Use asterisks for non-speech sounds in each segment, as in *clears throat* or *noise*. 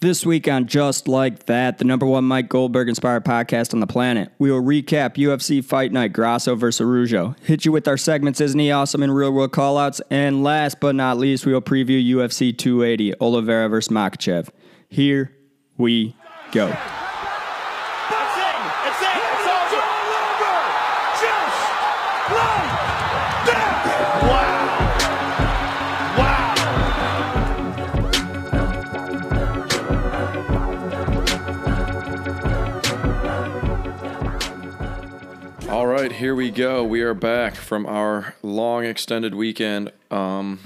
This week on Just Like That, the number one Mike Goldberg inspired podcast on the planet, we will recap UFC Fight Night Grasso versus Araujo, hit you with our segments Isn't He Awesome and Real World Callouts, and last but not least, we will preview UFC 280 Oliveira versus Makhachev. Here we go. Here we go. We are back from our long extended weekend um,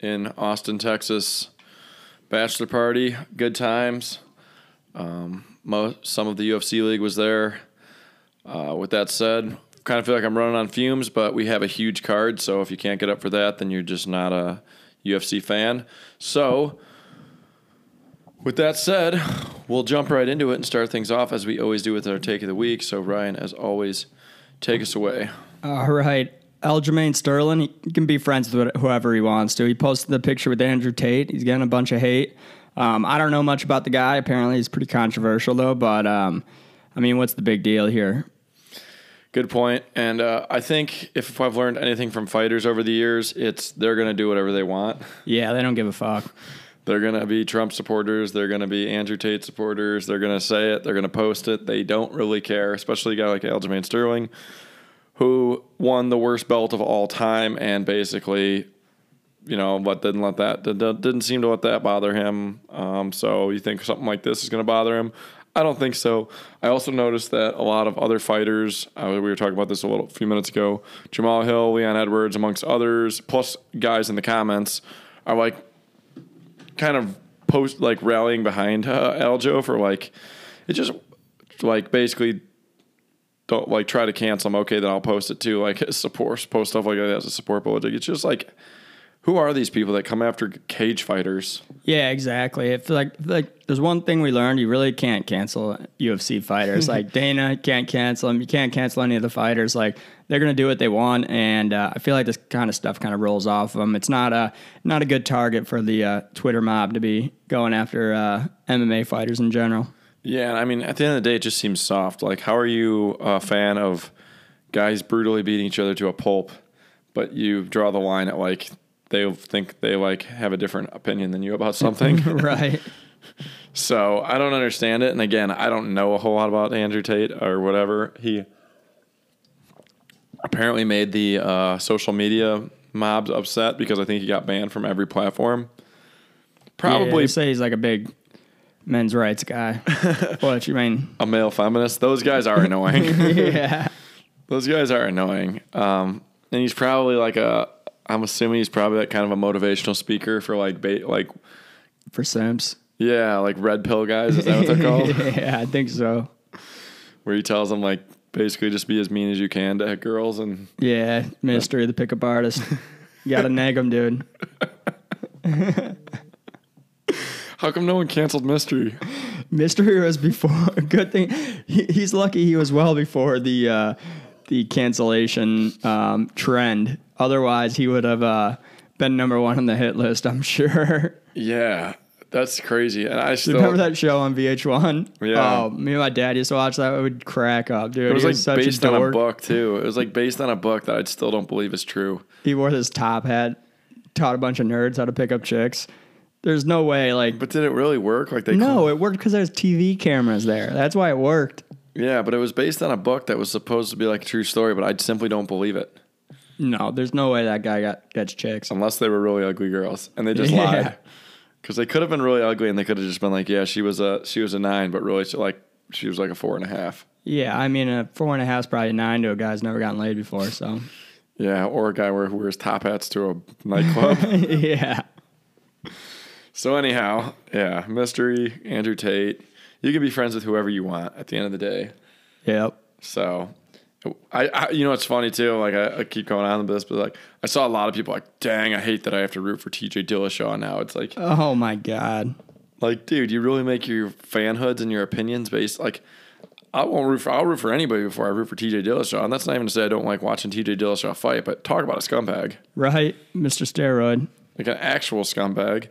in Austin, Texas. Bachelor party, good times. Um, most, some of the UFC league was there. Uh, with that said, kind of feel like I'm running on fumes, but we have a huge card. So if you can't get up for that, then you're just not a UFC fan. So, with that said, we'll jump right into it and start things off as we always do with our take of the week. So, Ryan, as always, take us away. All right. Aljamain Sterling, he can be friends with whoever he wants to. He posted the picture with Andrew Tate. He's getting a bunch of hate. Um, I don't know much about the guy. Apparently, he's pretty controversial, though. But, um, I mean, what's the big deal here? Good point. And uh, I think if I've learned anything from fighters over the years, it's they're going to do whatever they want. Yeah, they don't give a fuck. They're going to be Trump supporters. They're going to be Andrew Tate supporters. They're going to say it. They're going to post it. They don't really care, especially a guy like Aljamain Sterling, who won the worst belt of all time and basically, you know, but didn't let that didn't didn't seem to let that bother him. Um, so you think something like this is going to bother him? I don't think so. I also noticed that a lot of other fighters, uh, we were talking about this a little few minutes ago, Jamal Hill, Leon Edwards, amongst others, plus guys in the comments, are like kind of post like rallying behind uh, Aljo for like it just like basically don't like try to cancel him. Okay, then I'll post it too. Like support post stuff like that as a support bulletin. It's just like who are these people that come after cage fighters? Yeah, exactly. If like like there's one thing we learned, you really can't cancel UFC fighters. *laughs* like Dana can't cancel them. You can't cancel any of the fighters. Like they're gonna do what they want, and uh, I feel like this kind of stuff kind of rolls off of them. It's not a not a good target for the uh, Twitter mob to be going after uh, MMA fighters in general. Yeah, I mean at the end of the day, it just seems soft. Like how are you a fan of guys brutally beating each other to a pulp, but you draw the line at like they think they like have a different opinion than you about something. *laughs* right. So I don't understand it. And again, I don't know a whole lot about Andrew Tate or whatever. He apparently made the uh, social media mobs upset because I think he got banned from every platform. Probably Probably say he's like a big men's rights guy. *laughs* what you mean? a male feminist. Those guys are annoying. *laughs* yeah. *laughs* Those guys are annoying. Um, and he's probably like a. I'm assuming he's probably like kind of a motivational speaker for like ba- like For Simps. yeah like red pill guys. Is that what they're called? yeah, I think so. Where he tells them like basically just be as mean as you can to girls and Yeah, mystery of the Pickup Artist. *laughs* You gotta nag him, dude. how come no one canceled Mystery? Mystery was before. *laughs* Good thing he, he's lucky he was well before the uh, the cancellation um, trend. Otherwise, he would have uh, been number one on the hit list. I'm sure. Yeah, that's crazy. And I still Remember that show on VH1? Yeah. Oh, me and my dad used to watch that. It would crack up, dude. It was he like such based a on a book too. It was like *laughs* based on a book that I still don't believe is true. He wore this top hat, taught a bunch of nerds how to pick up chicks. There's no way, like, But did it really work? Like they no, it worked because there's TV cameras there. That's why it worked. yeah, but it was based on a book that was supposed to be like a true story, but I simply don't believe it No, there's no way that guy got gets chicks. unless they were really ugly girls and they just *laughs* Yeah. lied. Because they could have been really ugly and they could have just been like, yeah, she was a she was a nine, but really she, like she was like a four and a half. Yeah, I mean, a four and a half is probably a nine to a guy who's never gotten laid before. So, Yeah, or a guy who wears top hats to a nightclub. *laughs* yeah, so anyhow, yeah, mystery Andrew Tate. You can be friends with whoever you want at the end of the day. yep. So, I, I you know it's funny too. Like I, I keep going on with this, but like I saw a lot of people like, dang, I hate that I have to root for T.J. Dillashaw now. It's like, Oh my god. like, dude, you really make your fanhoods and your opinions based like. I won't root for. I'll root for anybody before I root for T.J. Dillashaw, and that's not even to say I don't like watching T.J. Dillashaw fight. But talk about a scumbag, Right, Mr. Steroid. like an actual scumbag.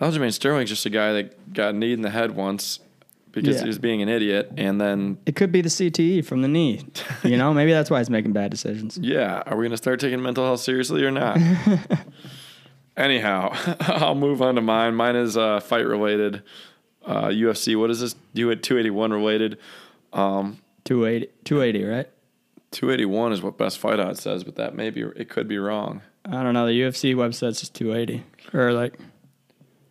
Aljamain Sterling's just a guy that got kneed in the head once because Yeah. he was being an idiot, and then It could be the CTE from the knee. You know, maybe that's why he's making bad decisions. *laughs* yeah, are we gonna start taking mental health seriously or not? *laughs* Anyhow, *laughs* I'll move on to mine. Mine is uh, fight related. Uh, UFC. What is this? You at 281 related. 280, 280, right? 281 is what best fight odds says, but that may be it could be wrong. I don't know. The UFC website's just 280. Or like,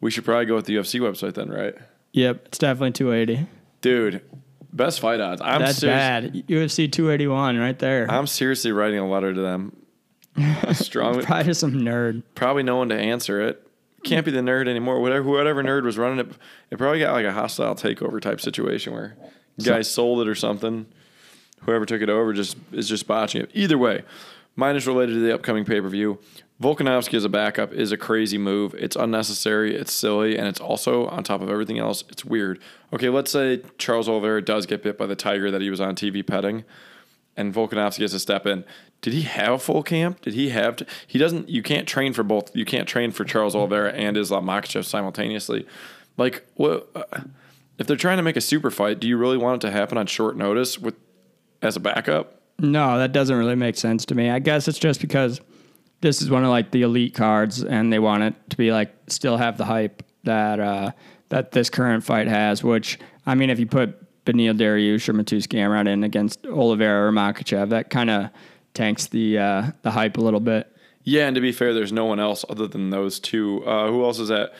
We should probably go with the UFC website then, right? Yep, it's definitely 280. Dude, best fight odds. I'm That's serious- bad. UFC 281 right there. I'm seriously writing a letter to them. *laughs* Strongly, Probably just some nerd. probably no one to answer it. Can't be the nerd anymore. Whatever, whatever nerd was running it, it probably got like a hostile takeover type situation where guys sold it or something. Whoever took it over just is just botching it. Either way, mine is related to the upcoming pay per view. Volkanovski as a backup is a crazy move. It's unnecessary. It's silly, and it's also on top of everything else. It's weird. Okay, let's say Charles Oliveira does get bit by the tiger that he was on TV petting and Volkanovski has to step in. Did he have a full camp? Did he have to? He doesn't. You can't train for both. You can't train for Charles Oliveira and Islam Makhachev simultaneously. Like, what? Uh, if they're trying to make a super fight, do you really want it to happen on short notice with as a backup? No, that doesn't really make sense to me. I guess it's just because this is one of like the elite cards, and they want it to be like still have the hype that uh, that this current fight has. Which I mean, if you put Beneil Dariush or Mateusz Gamrot in against Oliveira or Makhachev, that kind of tanks the uh, the hype a little bit. Yeah, and to be fair, there's no one else other than those two. Uh, who else is that?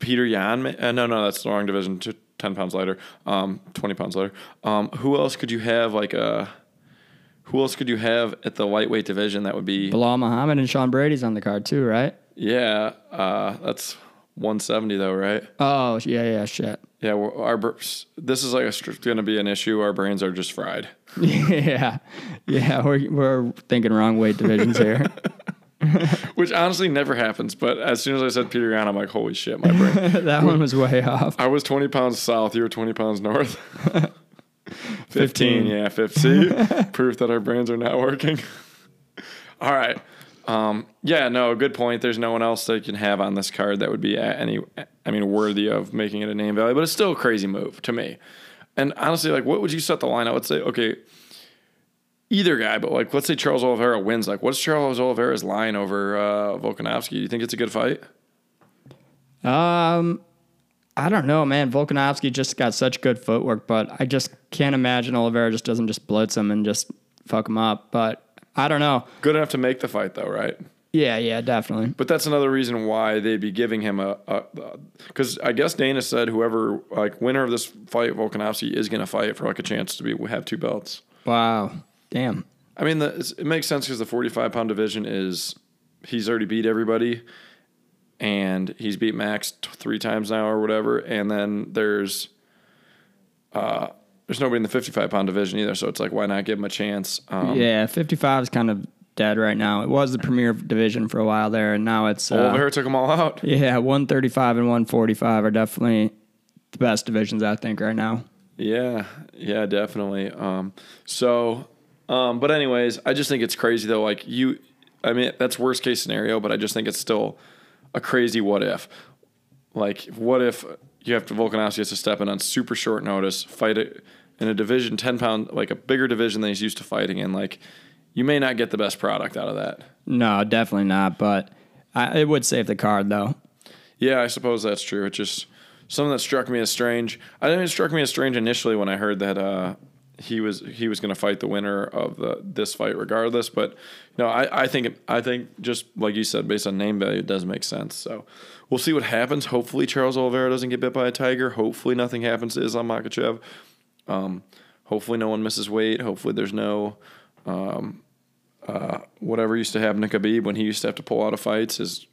Petr Yan? Uh, no, no, that's the wrong division. Ten pounds lighter. Um, twenty pounds lighter. Um, who else could you have? Like, uh, who else could you have at the lightweight division that would be? Belal Muhammad and Sean Brady's on the card too, right? Yeah, uh, that's 170 though, right? Oh yeah, yeah, shit. Yeah, our this is like going to be an issue. Our brains are just fried. *laughs* yeah, yeah. We're we're thinking wrong weight divisions here. *laughs* Which honestly never happens. But as soon as I said Petr Yan, I'm like, holy shit, my brain. *laughs* that one was way off. I was 20 pounds south. You were 20 pounds north. 15, 15. yeah, 50. *laughs* Proof that our brains are not working. *laughs* All right. Um, yeah, no, good point. There's no one else they can have on this card that would be a- any, I mean, worthy of making it a name value, but it's still a crazy move to me. And honestly, like, what would you set the line? I would say, okay, either guy, but like, let's say Charles Oliveira wins. Like, what's Charles Oliveira's line over uh, Volkanovski? Do you think it's a good fight? Um, I don't know, man. Volkanovski just got such good footwork, but I just can't imagine Oliveira just doesn't just blitz him and just fuck him up. But I don't know. Good enough to make the fight, though, right? Yeah, yeah, definitely. But that's another reason why they'd be giving him a because I guess Dana said whoever like winner of this fight, Volkanovski is going to fight for like a chance to be have two belts. Wow, damn. I mean, the, it makes sense because the forty-five pound division is he's already beat everybody, and he's beat Max t- three times now or whatever. And then there's uh there's nobody in the fifty-five pound division either, so it's like why not give him a chance? Um, yeah, 55 is kind of dead right now. It was the premier division for a while there, and now it's uh, Oliveira took them all out. yeah, 135 and 145 are definitely the best divisions I think right now. Yeah, yeah, definitely. Um, so, um, but anyways, I just think it's crazy though. Like you, I mean, that's worst case scenario, but I just think it's still a crazy what if. Like, what if you have to Volkanovski has to step in on super short notice, fight it in a division ten pound, like a bigger division than he's used to fighting in. Like, you may not get the best product out of that. No, definitely not. But I, it would save the card though. Yeah, I suppose that's true. It just something that struck me as strange. I think it struck me as strange initially when I heard that uh, he was he was going to fight the winner of the this fight regardless. But no, I, I think I think just like you said, based on name value, it does make sense. So we'll see what happens. Hopefully, Charles Oliveira doesn't get bit by a tiger. Hopefully, nothing happens to Islam Makhachev. Um, hopefully, no one misses weight. Hopefully, there's no. Um, uh, whatever used to happen to Khabib when he used to have to pull out of fights, his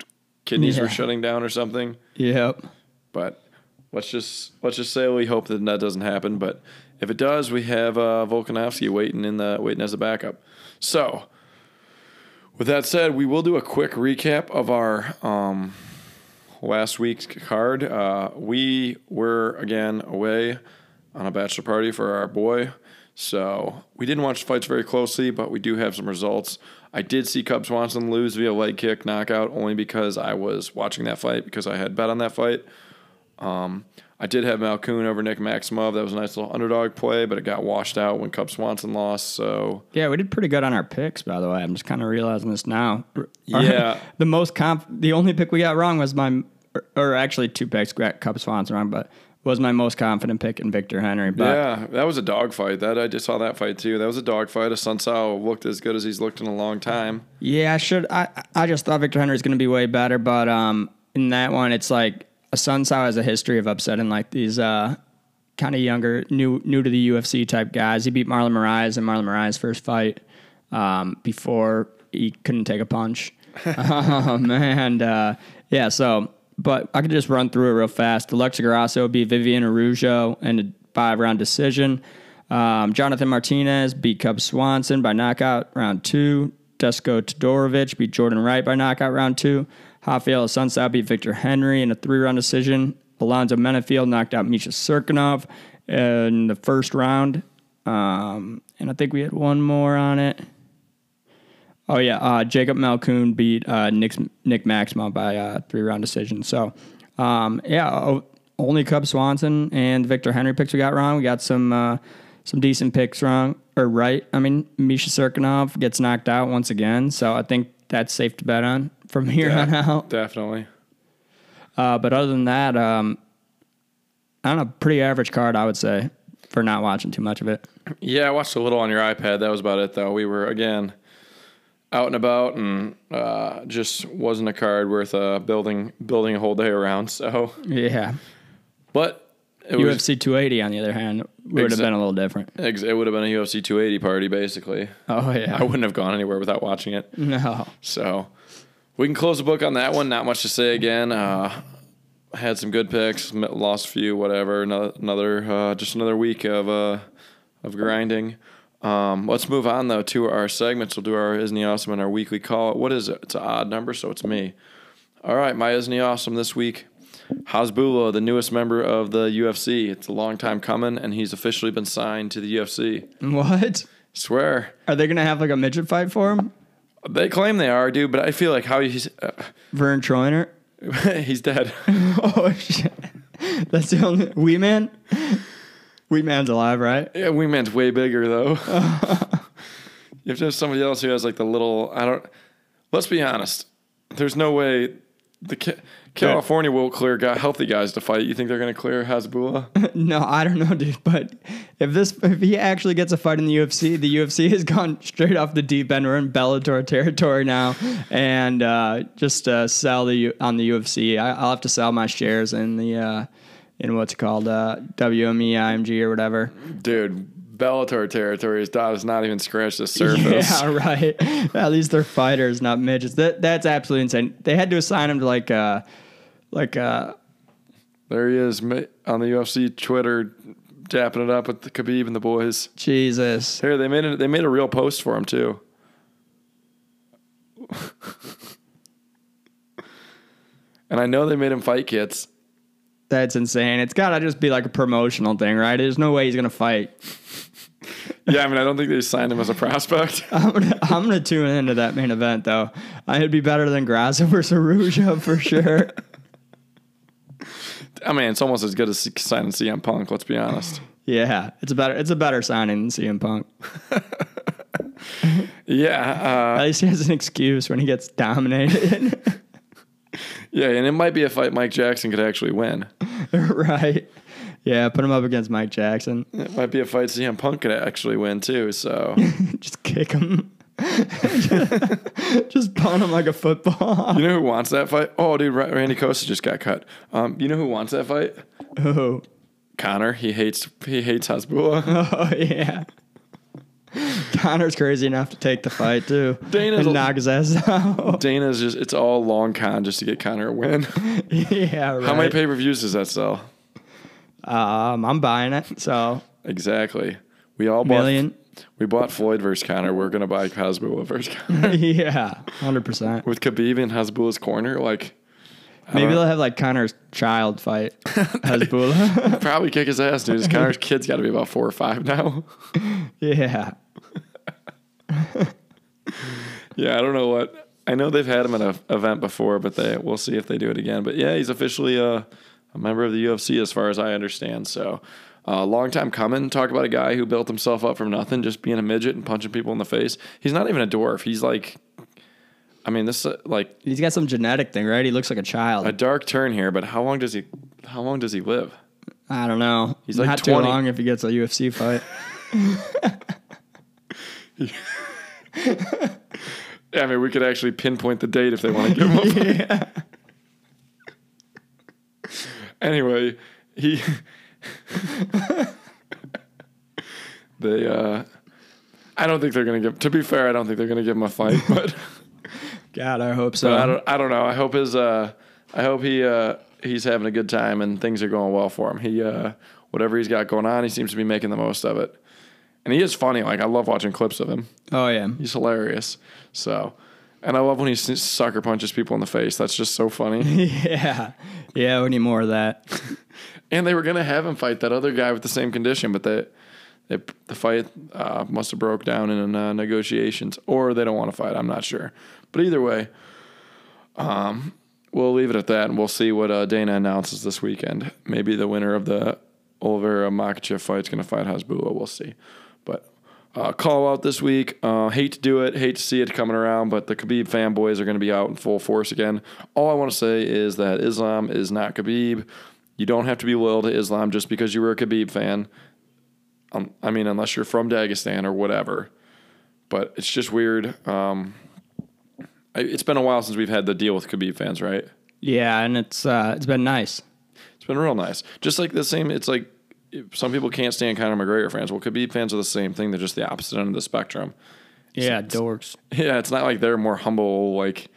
kidneys were shutting down or something. Yep. But let's just let's just say we hope that that doesn't happen. But if it does, we have uh, Volkanovski waiting in the waiting as a backup. So, with that said, we will do a quick recap of our um, last week's card. Uh, we were again away on a bachelor party for our boy. So we didn't watch the fights very closely, but we do have some results. I did see Cub Swanson lose via leg kick knockout only because I was watching that fight because I had bet on that fight. Um, I did have Malkoun over Nick Maximov. That was a nice little underdog play, but it got washed out when Cub Swanson lost. So Yeah, we did pretty good on our picks, by the way. I'm just kind of realizing this now. Yeah. *laughs* the most comp, the only pick we got wrong was my, or, or actually two picks got Cub Swanson wrong, but was my most confident pick in Victor Henry. But yeah, that was a dog fight. That I just saw that fight too. That was a dog fight. Assunção looked as good as he's looked in a long time. Yeah, I should. I I just thought Victor Henry was going to be way better, but um, in that one, it's like Assunção has a history of upsetting like these uh, kind of younger, new new to the UFC type guys. He beat Marlon Moraes in Marlon Moraes' first fight um, before he couldn't take a punch. *laughs* um, and uh, yeah, so but I could just run through it real fast. Alexa Grasso beat Vivian Araujo in a five round decision. Um, Jonathan Martinez beat Cub Swanson by knockout round two. Dusko Todorovic beat Jordan Wright by knockout round two. Raphael Assunção beat Victor Henry in a three round decision. Alonzo Menifield knocked out Misha Cirkunov in the first round. Um, and I think we had one more on it. Oh yeah, uh, Jacob Malkoun beat uh, Nick Nick Maximov by uh, three round decision. So um, yeah, only Cub Swanson and Victor Henry picks we got wrong. We got some uh, some decent picks wrong or right. I mean, Misha Cirkunov gets knocked out once again, so I think that's safe to bet on from here on out. Definitely. Uh, but other than that, um, I don't know, pretty average card, I would say, for not watching too much of it. Yeah, I watched a little on your iPad. That was about it, though. We were again out and about, and uh, just wasn't a card worth uh, building building a whole day around. *laughs* So, Yeah. but it was UFC 280, on the other hand, would have been a little different. ex- it would have been a UFC 280 party, basically. Oh yeah. I wouldn't have gone anywhere without watching it. No. So we can close the book on that one. Not much to say again. Uh, had some good picks, lost a few, whatever. Another, another uh, just another week of uh, of grinding. Um, let's move on though to our segments. We'll do our Isn't He Awesome and our weekly call. What is it? It's an odd number, so it's me. All right, my Isn't He Awesome this week. Hasbulla, the newest member of the UFC. It's a long time coming, and he's officially been signed to the UFC. What? Swear. Are they gonna have like a midget fight for him? They claim they are, dude, but I feel like how he's uh, Verne Troyer? *laughs* he's dead. *laughs* oh shit. That's the only Wee Man? Wee Man's alive, right? Yeah, Wee Man's way bigger though. *laughs* if there's somebody else who has like the little. I don't. Let's be honest. There's no way the Ca- California will clear guy, healthy guys to fight. You think they're going to clear Hasbulla? *laughs* No, I don't know, dude. But if this, if he actually gets a fight in the UFC, the UFC *laughs* has gone straight off the deep end. We're in Bellator territory now, and uh, just uh, sell the U- on the UFC. I, I'll have to sell my shares in the uh, in what's called uh, WME IMG or whatever. Dude, Bellator territory is does not even scratch the *laughs* surface. Yeah, *laughs* right. At least they're fighters, not midgets. That that's absolutely insane. They had to assign him to like uh like uh There he is on the UFC Twitter, dapping it up with the Khabib and the boys. Jesus. Here they made it. They made a real post for him too. *laughs* and I know they made him fight kits. That's insane. It's gotta just be like a promotional thing, right? There's no way he's gonna fight. *laughs* Yeah, I mean, I don't think they signed him as a prospect. *laughs* I'm gonna, I'm gonna tune into that main event though. I'd be better than Grasso *laughs* versus Araujo for sure. I mean, it's almost as good as signing CM Punk. Let's be honest. yeah, it's a better it's a better signing than CM Punk. Yeah, At uh, least he has an excuse when he gets dominated. yeah, and it might be a fight Mike Jackson could actually win. right. Yeah, put him up against Mike Jackson. It might be a fight CM Punk could actually win too. So *laughs* Just kick him. *laughs* just punt him like a football. you know who wants that fight? Oh, dude, Randy Costa just got cut. Um, you know who wants that fight? Oh, Conor. He hates he hates Hasbulla. *laughs* oh yeah. Conor's crazy enough to take the fight too. Dana's and knock his ass out. Dana's just it's all long con just to get Conor a win. yeah, right. How many pay per views does that sell? Um, I'm buying it. So Exactly. We all bought million. we bought Floyd versus Conor. We're gonna buy Hasbulla versus *laughs* Conor. yeah, hundred percent. with Khabib in Hasbulla's corner. Like, Maybe they'll have like Conor's child fight *laughs* Hasbulla. *laughs* Probably kick his ass, dude. His Conor's kid's got to be about four or five now. yeah. yeah, I don't know what. I know they've had him at an event before, but they we'll see if they do it again. But yeah, he's officially a, a member of the UFC as far as I understand. So, a uh, long time coming. Talk about a guy who built himself up from nothing, just being a midget and punching people in the face. He's not even a dwarf. He's like, I mean, this uh, like He's got some genetic thing, right? He looks like a child. a dark turn here. But how long does he? How long does he live? I don't know. He's like not 20. too long if he gets a UFC fight. *laughs* Yeah, I mean, we could actually pinpoint the date if they want to give him. a *laughs* fight. Anyway, he they uh I don't think they're gonna give to be fair, I don't think they're gonna give him a fight, but *laughs* God, I hope so. I don't I don't know. I hope his uh I hope he uh he's having a good time and things are going well for him. He uh whatever he's got going on, he seems to be making the most of it. And he is funny. Like I love watching clips of him. oh yeah. He's hilarious. So, and I love when he sucker punches people in the face. That's just so funny. *laughs* Yeah. Yeah, we need more of that. *laughs* and they were gonna have him fight that other guy with the same condition, but they, they the fight uh, must have broke down in uh, negotiations, or they don't want to fight. I'm not sure. But either way, um, we'll leave it at that, and we'll see what uh, Dana announces this weekend. Maybe the winner of the Oliveira Makhachev fight is gonna fight Hasbulla. We'll see. Uh, call out this week. Uh, hate to do it. Hate to see it coming around, but the Khabib fanboys are going to be out in full force again. All I want to say is that Islam is not Khabib. You don't have to be loyal to Islam just because you were a Khabib fan. Um, I mean, unless you're from Dagestan or whatever. But it's just weird. Um, I, it's been a while since we've had the deal with Khabib fans, right? Yeah, and it's uh it's been nice. It's been real nice. Just like the same, it's like some people can't stand Conor McGregor fans. Well, Khabib fans are the same thing. They're just the opposite end of the spectrum. Yeah, dorks. Yeah, it's not like they're more humble, like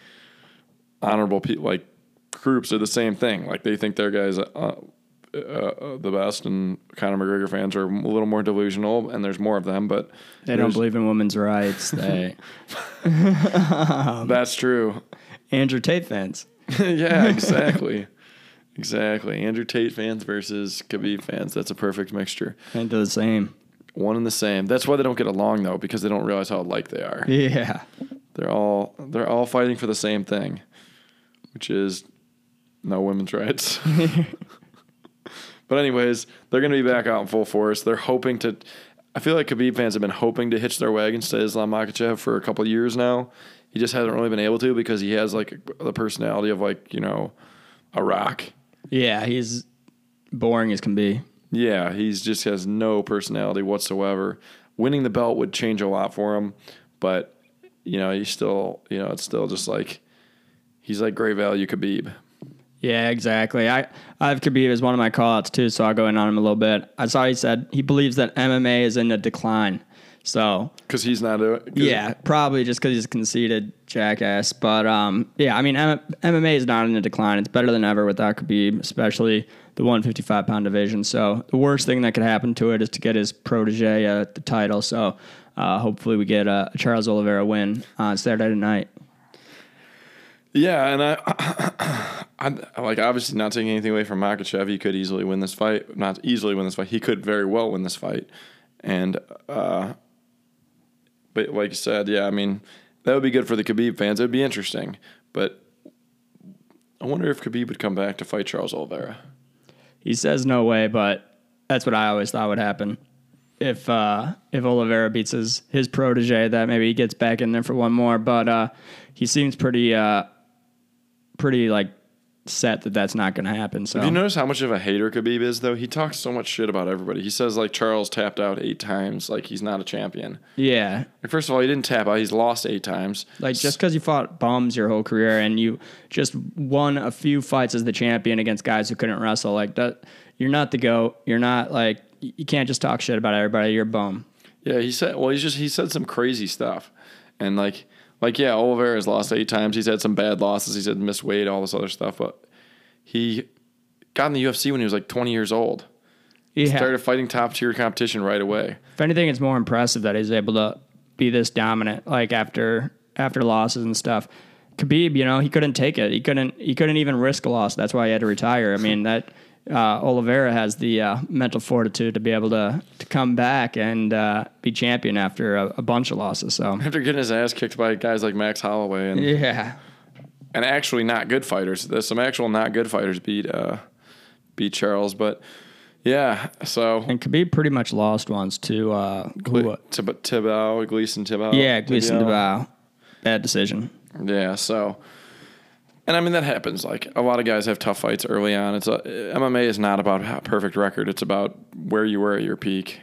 honorable people. Like groups are the same thing. Like they think their guys uh, uh, uh, the best, and Conor McGregor fans are a little more delusional, and there's more of them. But They don't believe in women's rights. They *laughs* *laughs* That's true. Andrew Tate fans. *laughs* yeah, exactly. Exactly. Andrew Tate fans versus Khabib fans. That's a perfect mixture. They the same. One and the same. That's why they don't get along though, because they don't realize how alike they are. Yeah. They're all they're all fighting for the same thing, which is no women's rights. *laughs* but anyways, they're going to be back out in full force. They're hoping to. I feel like Khabib fans have been hoping to hitch their wagons to Islam Makhachev for a couple years now. He just hasn't really been able to because he has like the personality of like you know a rock. Yeah, he's boring as can be. Yeah, he's just has no personality whatsoever. Winning the belt would change a lot for him, but you know, he's still, you know, it's still just like he's like great value Khabib. Yeah, exactly. I, I have Khabib as one of my call-outs too, so I'll go in on him a little bit. I saw he said he believes that MMA is in a decline. So Because he's not a yeah, probably just because he's a conceited jackass. But um, yeah, I mean M- MMA is not in a decline. It's better than ever without Khabib, especially the 155 pound division. So the worst thing that could happen to it is to get his protege uh, the title. So uh, hopefully we get a, a Charles Oliveira win on Saturday night. Yeah, and I, *coughs* I, like obviously not taking anything away from Makhachev. He could easily win this fight. Not easily win this fight. He could very well win this fight. And, uh, but like you said, yeah, I mean, that would be good for the Khabib fans. It would be interesting. But I wonder if Khabib would come back to fight Charles Oliveira. He says no way, but that's what I always thought would happen. If uh, if Oliveira beats his his protege, that maybe he gets back in there for one more. But uh, he seems pretty uh, pretty like set that that's not going to happen. So Do you notice how much of a hater Khabib is, though? He talks so much shit about everybody. He says, like, Charles tapped out eight times, like, he's not a champion. yeah, Like, first of all, he didn't tap out, he's lost eight times. like just because you fought bums your whole career and you just won a few fights as the champion against guys who couldn't wrestle, like that, you're not the goat. You're not like you can't just talk shit about everybody. You're a bum. Yeah, he said, well, he's just, he said some crazy stuff. And, like, like yeah, Oliveira has lost eight times. He's had some bad losses. He's had missed weight, all this other stuff. But he got in the UFC when he was like 20 years old. Yeah. Started fighting top tier competition right away. If anything, it's more impressive that he's able to be this dominant, like after after losses and stuff. Khabib, you know, he couldn't take it. He couldn't. He couldn't even risk a loss. That's why he had to retire. I mean that. Uh, Oliveira has the uh, mental fortitude to be able to to come back and uh, be champion after a, a bunch of losses. So After getting his ass kicked by guys like Max Holloway and yeah, and actually not good fighters. There's some actual not good fighters beat uh beat Charles, but yeah. So and Khabib pretty much lost once to uh, Tib- Tibau, Gleison Tibau. yeah, Gleison Tibau. Bad decision. Yeah. So, and I mean that happens. Like a lot of guys have tough fights early on. It's a, MMA is not about a perfect record. It's about where you were at your peak.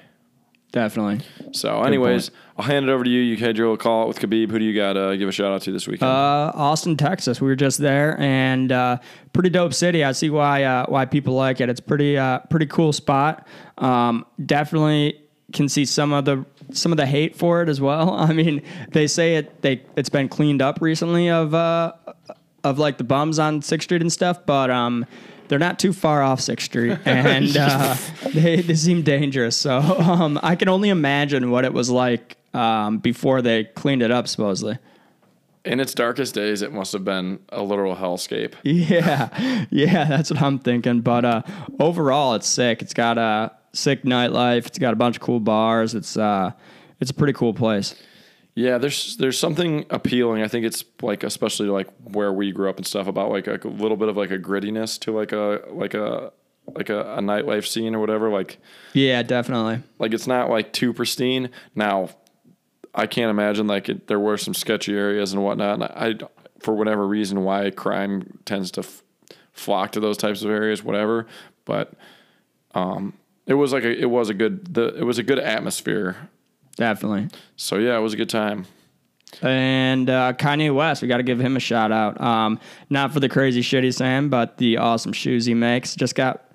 Definitely. So, anyways, I'll hand it over to you. You had your little call out with Khabib. Who do you got to give a shout out to this weekend? Uh, Austin, Texas. We were just there, and uh, pretty dope city. I see why uh, why people like it. It's pretty uh, pretty cool spot. Um, definitely can see some of the some of the hate for it as well. *laughs* I mean, they say it they it's been cleaned up recently of uh, of like the bums on Sixth Street and stuff, but um. They're not too far off Sixth Street, *laughs* and uh, *laughs* they they seem dangerous. So *laughs* um, I can only imagine what it was like um, before they cleaned it up, supposedly. In its darkest days, it must have been a literal hellscape. Yeah, yeah, that's what I'm thinking. But uh, overall, it's sick. It's got a sick nightlife. It's got a bunch of cool bars. It's uh, it's a pretty cool place. Yeah, there's there's something appealing. I think it's like especially like where we grew up and stuff about like a little bit of like a grittiness to like a like a like a, a nightlife scene or whatever. Like Yeah, definitely. like it's not like too pristine. Now, I can't imagine like it, there were some sketchy areas and whatnot. And I, for whatever reason, why crime tends to f- flock to those types of areas, whatever. But um, it was like a it was a good the it was a good atmosphere. Definitely. So yeah, it was a good time. And uh, Kanye West, we got to give him a shout out. Um, not for the crazy shit he's saying, but the awesome shoes he makes. Just got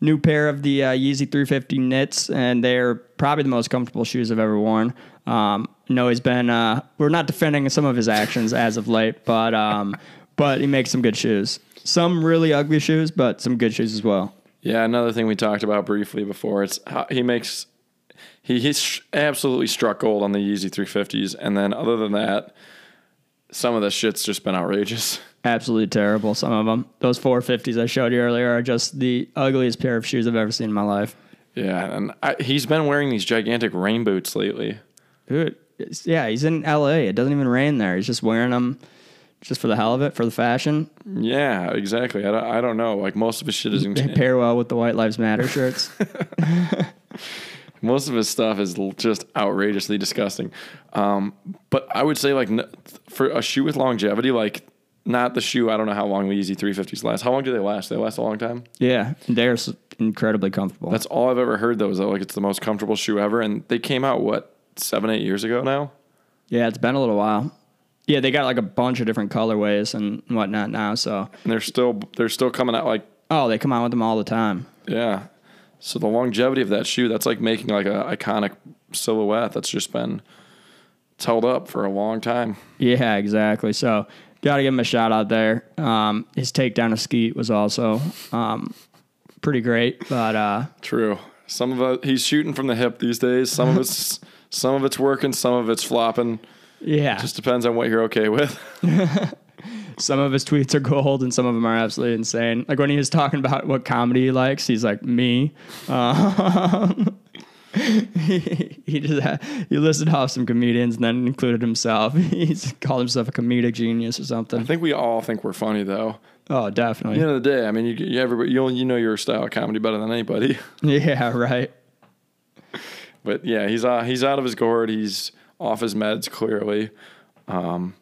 new pair of the uh, Yeezy 350 knits, and they're probably the most comfortable shoes I've ever worn. Um, no, he's been. Uh, we're not defending some of his actions as of late, but um, but he makes some good shoes. Some really ugly shoes, but some good shoes as well. Yeah, another thing we talked about briefly before. It's how he makes he he's absolutely struck gold on the Yeezy 350s, and then other than that, some of the shit's just been outrageous. *laughs* Absolutely terrible. Some of them. Those 450s I showed you earlier are just the ugliest pair of shoes I've ever seen in my life. Yeah, and I, he's been wearing these gigantic rain boots lately. Dude, yeah, he's in LA. It doesn't even rain there. He's just wearing them just for the hell of it, for the fashion. Yeah, exactly. I don't, I don't know. Like most of his shit is They pair well with the White Lives Matter shirts. *laughs* *laughs* most of his stuff is just outrageously disgusting. Um, but I would say like for a shoe with longevity, like not the shoe. I don't know how long the Yeezy 350s last. How long do they last? They last a long time. yeah, they're incredibly comfortable. That's all I've ever heard though. Is that like it's the most comfortable shoe ever, and they came out what seven, eight years ago now. yeah, it's been a little while. Yeah, they got like a bunch of different colorways and whatnot now. So, And they're still they're still coming out like oh, they come out with them all the time. yeah. So the longevity of that shoe, that's like making like a iconic silhouette that's just been held up for a long time. Yeah, exactly. So, got to give him a shout out there. Um, his takedown of Skete was also um, pretty great, but uh, True. Some of it he's shooting from the hip these days. Some of it's *laughs* some of it's working, some of it's flopping. yeah, Just depends on what you're okay with. *laughs* some of his tweets are gold and some of them are absolutely insane. Like when he was talking about what comedy he likes, he's like me. Um, *laughs* he, he just had, he listed off some comedians and then included himself. *laughs* He's called himself a comedic genius or something. I think we all think we're funny though. Oh, definitely. At the end of the day, I mean, you, you everybody you you know your style of comedy better than anybody. *laughs* Yeah, right. But yeah, he's uh, he's out of his gourd. He's off his meds clearly. Um,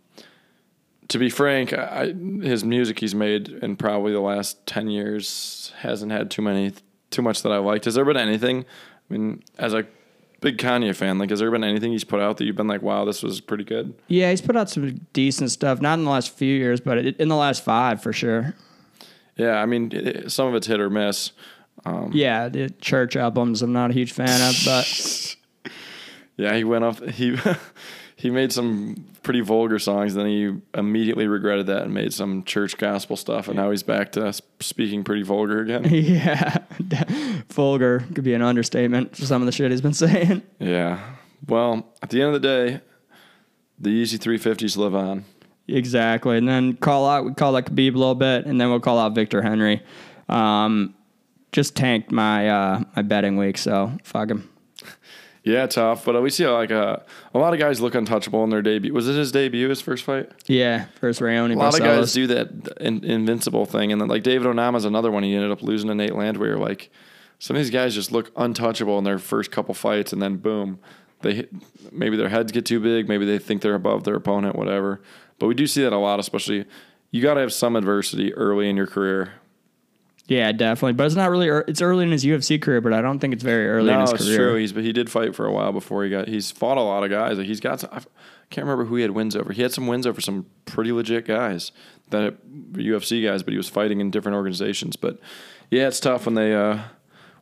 to be frank, I, his music he's made in probably the last ten years hasn't had too many too much that I liked. Has there been anything? I mean, as a big Kanye fan, like, has there been anything he's put out that you've been like, wow, this was pretty good? Yeah, he's put out some decent stuff. Not in the last few years, but in the last five for sure. Yeah, I mean, it, some of it's hit or miss. Um, yeah, the church albums I'm not a huge fan of, but *laughs* Yeah, he went off. He *laughs* he made some pretty vulgar songs. Then he immediately regretted that and made some church gospel stuff. And now he's back to speaking pretty vulgar again. *laughs* yeah, *laughs* vulgar could be an understatement for some of the shit he's been saying. *laughs* yeah. Well, at the end of the day, the Yeezy 350s live on. Exactly. And then call out, we call out Khabib a little bit, and then we'll call out Victor Henry. Um, just tanked my uh, my betting week, so fuck him. Yeah, tough. But we see like a a lot of guys look untouchable in their debut. Was it his debut? His first fight? Yeah, first Rayoni. A lot of guys do that in, invincible thing, and then like David Onama's another one. He ended up losing to Nate Landwehr. Like some of these guys just look untouchable in their first couple fights, and then boom, they hit, maybe their heads get too big, maybe they think they're above their opponent, whatever. But we do see that a lot, especially you got to have some adversity early in your career. Yeah, definitely. But it's not really. ear- It's early in his UFC career, but I don't think it's very early in No, his it's career. true. He's but he did fight for a while before he got. He's fought a lot of guys. Like he's got. Some, I can't remember who he had wins over. He had some wins over some pretty legit guys that UFC guys, but he was fighting in different organizations. But yeah, it's tough when they uh,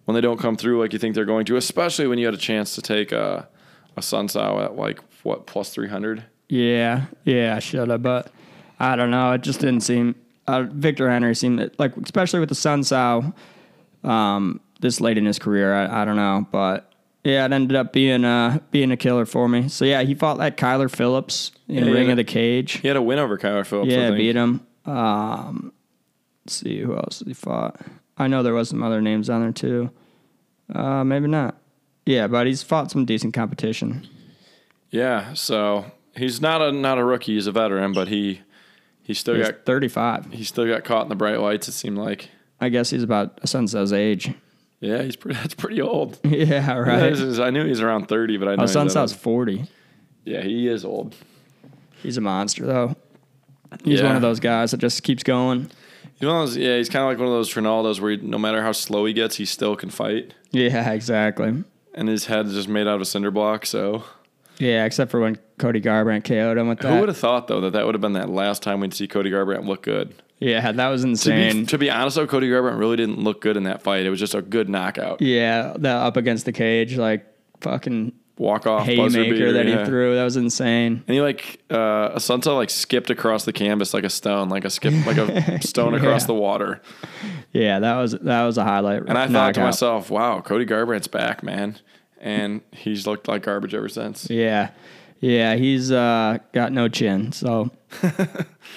when they don't come through like you think they're going to, especially when you had a chance to take a a Sun Sao at like what plus three hundred. Yeah, yeah, I should have, but I don't know. It just didn't seem. Uh, Victor Henry seemed like, especially with the Sun Sao, um, this late in his career. I, I don't know, but yeah, it ended up being uh being a killer for me. So yeah, he fought like Kyler Phillips in Yeah, Ring yeah. of the Cage. He had a win over Kyler Phillips. Yeah, beat him. Um, let's see who else he fought. I know there was some other names on there too. Uh, maybe not. Yeah, but he's fought some decent competition. Yeah, so he's not a not a rookie. He's a veteran, but he he still He's got 35. he still got caught in the bright lights. It seemed like. I guess he's about a Sunset's age. Yeah, he's pretty. *laughs* That's pretty old. *laughs* yeah, right. Is- I knew he was around thirty, but I know he's Sunset's 40. Yeah, he is old. He's a monster, though. He's Yeah. one of those guys that just keeps going. He's one of those, yeah, he's kind of like one of those Trinaldos where he, no matter how slow he gets, he still can fight, Yeah, *laughs* exactly. and his head is just made out of cinder block. So Yeah, except for when Cody Garbrandt KO'd him with that. who would have thought though that that would have been that last time we'd see Cody Garbrandt look good? yeah, that was To be, insane. to be honest though, Cody Garbrandt really didn't look good in that fight. It was just a good knockout, yeah, that up against the cage, like fucking walk off haymaker beater, that yeah. he threw. That was insane. And he like uh, a like skipped across the canvas like a stone, like a skip, like a *laughs* stone across the water. Yeah, that was that was a highlight. And I thought to myself, "Wow, Cody Garbrandt's back, man," and he's looked like garbage ever since. Yeah. Yeah, he's uh, got no chin, so *laughs*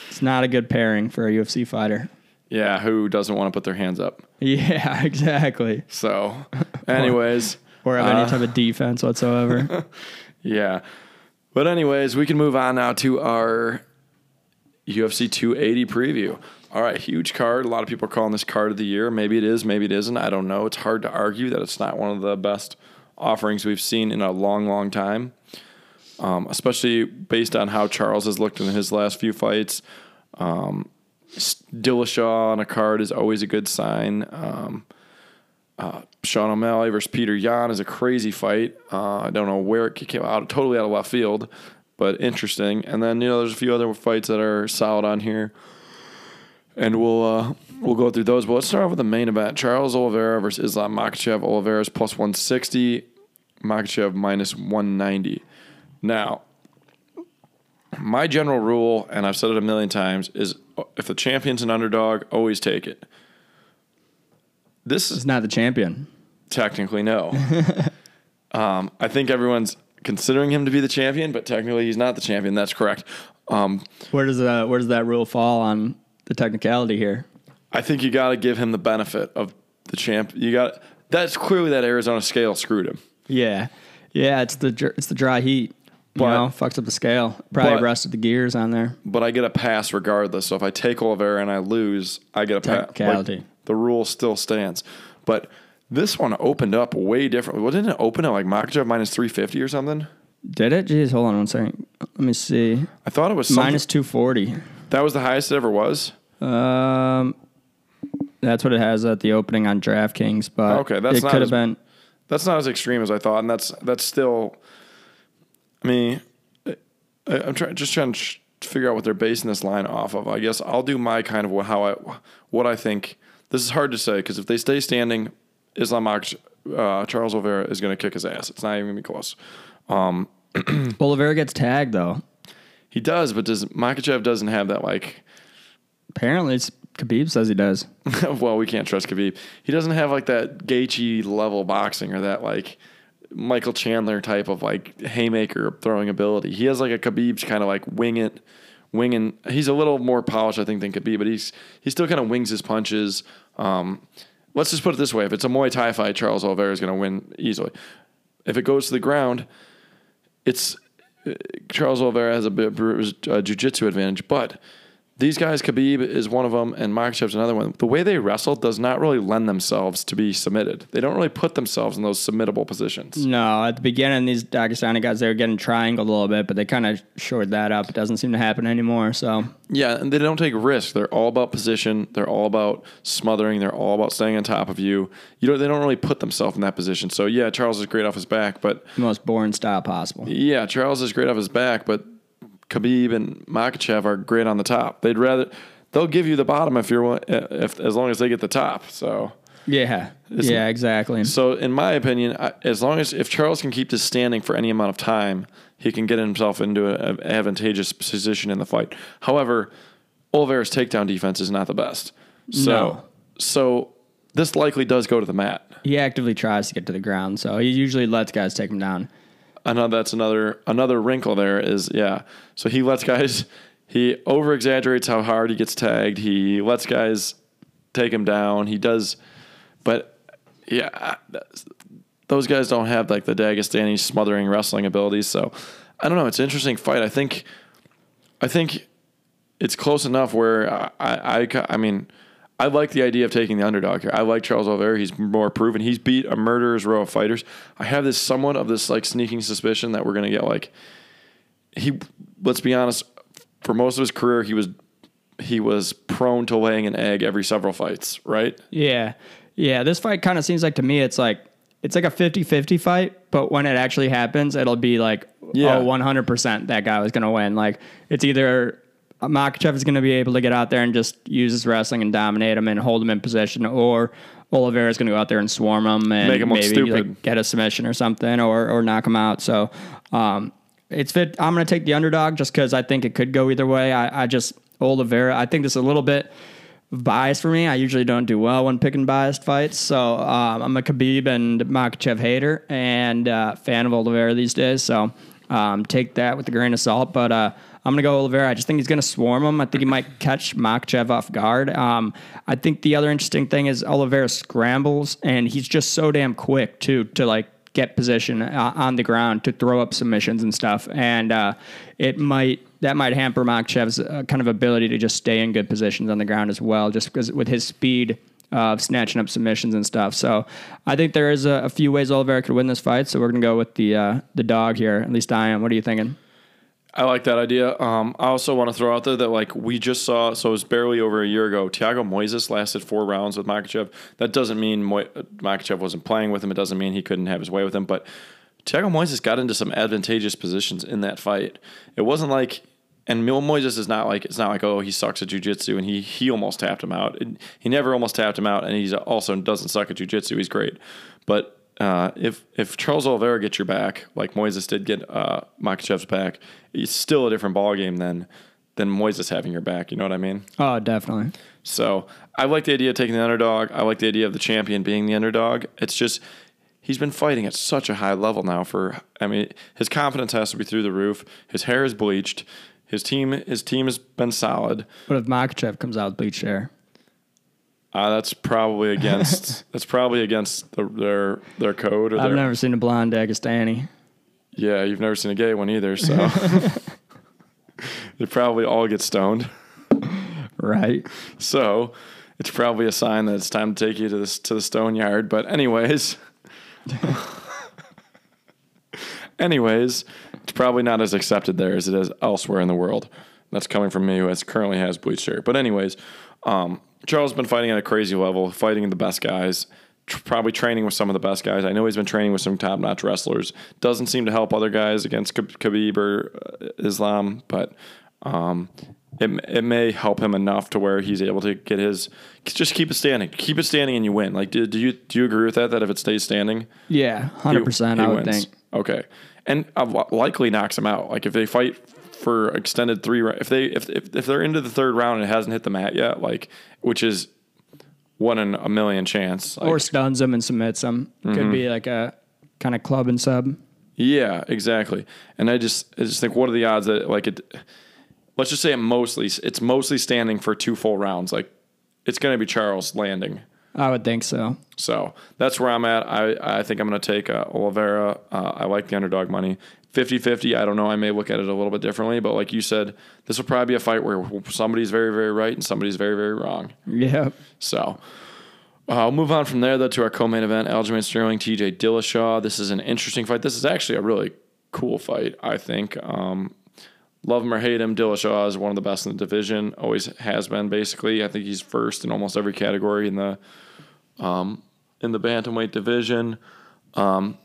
it's not a good pairing for a UFC fighter. Yeah, who doesn't want to put their hands up? Yeah, *laughs* exactly. So, anyways, Or have Uh, any type of defense whatsoever. *laughs* yeah. But anyways, we can move on now to our UFC 280 preview. All right, huge card. A lot of people are calling this card of the year. Maybe it is, maybe it isn't. I don't know. It's hard to argue that it's not one of the best offerings we've seen in a long, long time. Um, especially based on how Charles has looked in his last few fights. Um, Dillashaw on a card is always a good sign. Um, uh, Sean O'Malley versus Petr Yan is a crazy fight. Uh, I don't know where it came out, totally out of left field, but interesting. And then you know, there's a few other fights that are solid on here, and we'll uh, we'll go through those. But let's start off with the main event: Charles Oliveira versus Islam Makhachev. Oliveira's plus 160, Makhachev minus 190. Now, my general rule, and I've said it a million times, is if the champion's an underdog, always take it. This is not the champion. Technically, no. *laughs* um, I think everyone's considering him to be the champion, but technically he's not the champion. That's correct. Um, Where does that where does that rule fall on the technicality here? I think you got to give him the benefit of the champ. You got that's clearly that Arizona scale screwed him. Yeah, yeah. It's the it's the dry heat. You But- know, fucks up the scale. Probably but- rusted the gears on there. But I get a pass regardless. So if I take Oliveira and I lose, I get a pass. Technicality. the rule still stands. But this one opened up way differently. Well, didn't it open at like Makhachev minus 350 or something? Did it? Jeez, hold on one second. Let me see. I thought it was something, Minus two forty. That was the highest it ever was. Um, that's what it has at the opening on DraftKings. But Okay, that's it not could as- have been. That's not as extreme as I thought, and that's that's still. I mean, I, I'm trying just trying to figure out what they're basing this line off of. I guess I'll do my kind of how I what I think. This is hard to say because if they stay standing, Islam uh, Charles Oliveira is going to kick his ass. It's not even going to be close. Well, *clears throat* Oliveira gets tagged though. He does, but does Makhachev doesn't have that like. Apparently, it's Khabib says he does. *laughs* well, we can't trust Khabib. He doesn't have like that Gaethje level boxing or that like Michael Chandler type of like haymaker throwing ability. He has like a Khabib's kind of like wing it, winging. He's a little more polished, I think, than Khabib, but he's he still kind of wings his punches. Um, let's just put it this way: if it's a Muay Thai fight, Charles Oliveira is going to win easily. If it goes to the ground, it's Charles Oliveira has a bit of uh, jiu-jitsu advantage, but these guys, Khabib is one of them, and Makhachev's another one. The way they wrestle does not really lend themselves to be submitted. They don't really put themselves in those submittable positions. No, at the beginning, these Dagestani guys, they were getting triangled a little bit, but they kind of shored that up. It doesn't seem to happen anymore. So, Yeah, and they don't take risks. They're all about position. They're all about smothering. They're all about staying on top of you. You know, they don't really put themselves in that position. So yeah, Charles is great off his back, but the most boring style possible. yeah, Charles is great off his back, but Khabib and Makhachev are great on the top. They'd rather they'll give you the bottom if you're wa- eh, if as long as they get the top. So Yeah. yeah, exactly. so in my opinion, as long as if Charles can keep this standing for any amount of time, he can get himself into an advantageous position in the fight. However, Oliveira's takedown defense is not the best. So No. so this likely does go to the mat. He actively tries to get to the ground, so he usually lets guys take him down. I know that's another another wrinkle there is yeah. So he lets guys *laughs* he over exaggerates how hard he gets tagged. He lets guys take him down. He does, but yeah, those guys don't have like the Dagestani smothering wrestling abilities. So I don't know. It's an interesting fight. I think I think it's close enough where I I, I, I mean. I like the idea of taking the underdog here. I like Charles Oliveira. He's more proven. He's beat a murderer's row of fighters. I have this somewhat of this like sneaking suspicion that we're gonna get like he. Let's be honest. For most of his career, he was he was prone to laying an egg every several fights. Right? Yeah. Yeah. This fight kind of seems like to me it's like it's like a 50-50 fight, but when it actually happens, it'll be like Yeah. oh 100% that guy was going to win. Like it's either Makhachev is going to be able to get out there and just use his wrestling and dominate him and hold him in position or Oliveira is going to go out there and swarm him and Make him look maybe stupid. like get a submission or something or or knock him out. So, um it's fit. I'm going to take the underdog just because I think it could go either way. I, I just Oliveira. I think this is a little bit biased for me. I usually don't do well when picking biased fights. So um, I'm a Khabib and Makhachev hater and uh, fan of Oliveira these days. So um, take that with a grain of salt. But uh, I'm going to go Oliveira. I just think he's going to swarm him. I think he might catch Makhachev off guard. Um, I think the other interesting thing is Oliveira scrambles and he's just so damn quick too to like get position uh, on the ground to throw up submissions and stuff. And uh, it might that might hamper Makhachev's uh, kind of ability to just stay in good positions on the ground as well, just because with his speed of snatching up submissions and stuff. So I think there is a, a few ways Oliveira could win this fight. So we're gonna go with the uh, the dog here. At least I am. What are you thinking? I like that idea. Um, I also want to throw out there that like we just saw, so it was barely over a year ago. Thiago Moisés lasted four rounds with Makhachev. That doesn't mean Mo- Makhachev wasn't playing with him. It doesn't mean he couldn't have his way with him. But Thiago Moisés got into some advantageous positions in that fight. It wasn't like, and Mil Moises is not like it's not like oh he sucks at jujitsu and he he almost tapped him out. It- he never almost tapped him out, and he also doesn't suck at jujitsu. He's great, but uh, if if Charles Oliveira gets your back, like Moises did get uh, Makhachev's back, it's still a different ballgame than than Moises having your back. You know what I mean? Oh, definitely. So I like the idea of taking the underdog. I like the idea of the champion being the underdog. It's just he's been fighting at such a high level now. For I mean, his confidence has to be through the roof. His hair is bleached. His team his team has been solid. But if Makhachev comes out with bleached hair? Uh, that's probably against *laughs* that's probably against the, their their code. Or I've their, never seen a blonde Dagestani. Yeah, you've never seen a gay one either, so *laughs* *laughs* they probably all get stoned. Right. So it's probably a sign that it's time to take you to this to the stone yard. But anyways, anyways, it's probably not as accepted there as it is elsewhere in the world. That's coming from me, who has currently has bleached hair. But anyways, um, Charles has been fighting at a crazy level, fighting the best guys. tr- Probably training with some of the best guys. I know he's been training with some top-notch wrestlers. Doesn't seem to help other guys against Kh- Khabib or uh, Islam, but um, it it may help him enough to where he's able to get his just keep it standing, keep it standing, and you win. Like, do, do you do you agree with that? That if it stays standing, Yeah, hundred percent. I would wins. think. Okay, and uh, likely knocks him out. Like if they fight for extended three, if they if, if if they're into the third round and it hasn't hit the mat yet, like which is one in a million chance. Like, Or stuns them and submits them, Mm-hmm. Could be like a kind of club and sub. Yeah, exactly. And I just I just think what are the odds that like it let's just say it mostly it's mostly standing for two full rounds. Like it's going to be Charles landing. I would think so. So that's where I'm at. I, I think I'm going to take uh, Oliveira. Uh, I like the underdog money. 50 50, I don't know. I may look at it a little bit differently, but like you said, this will probably be a fight where somebody's very, very right and somebody's very, very wrong. Yeah. So uh, I'll move on from there though to our co-main event: Aljamain Sterling, T.J. Dillashaw. This is an interesting fight. This is actually a really cool fight. I think. Um, love him or hate him, Dillashaw is one of the best in the division. Always has been. Basically, I think he's first in almost every category in the um, in the bantamweight division. Um,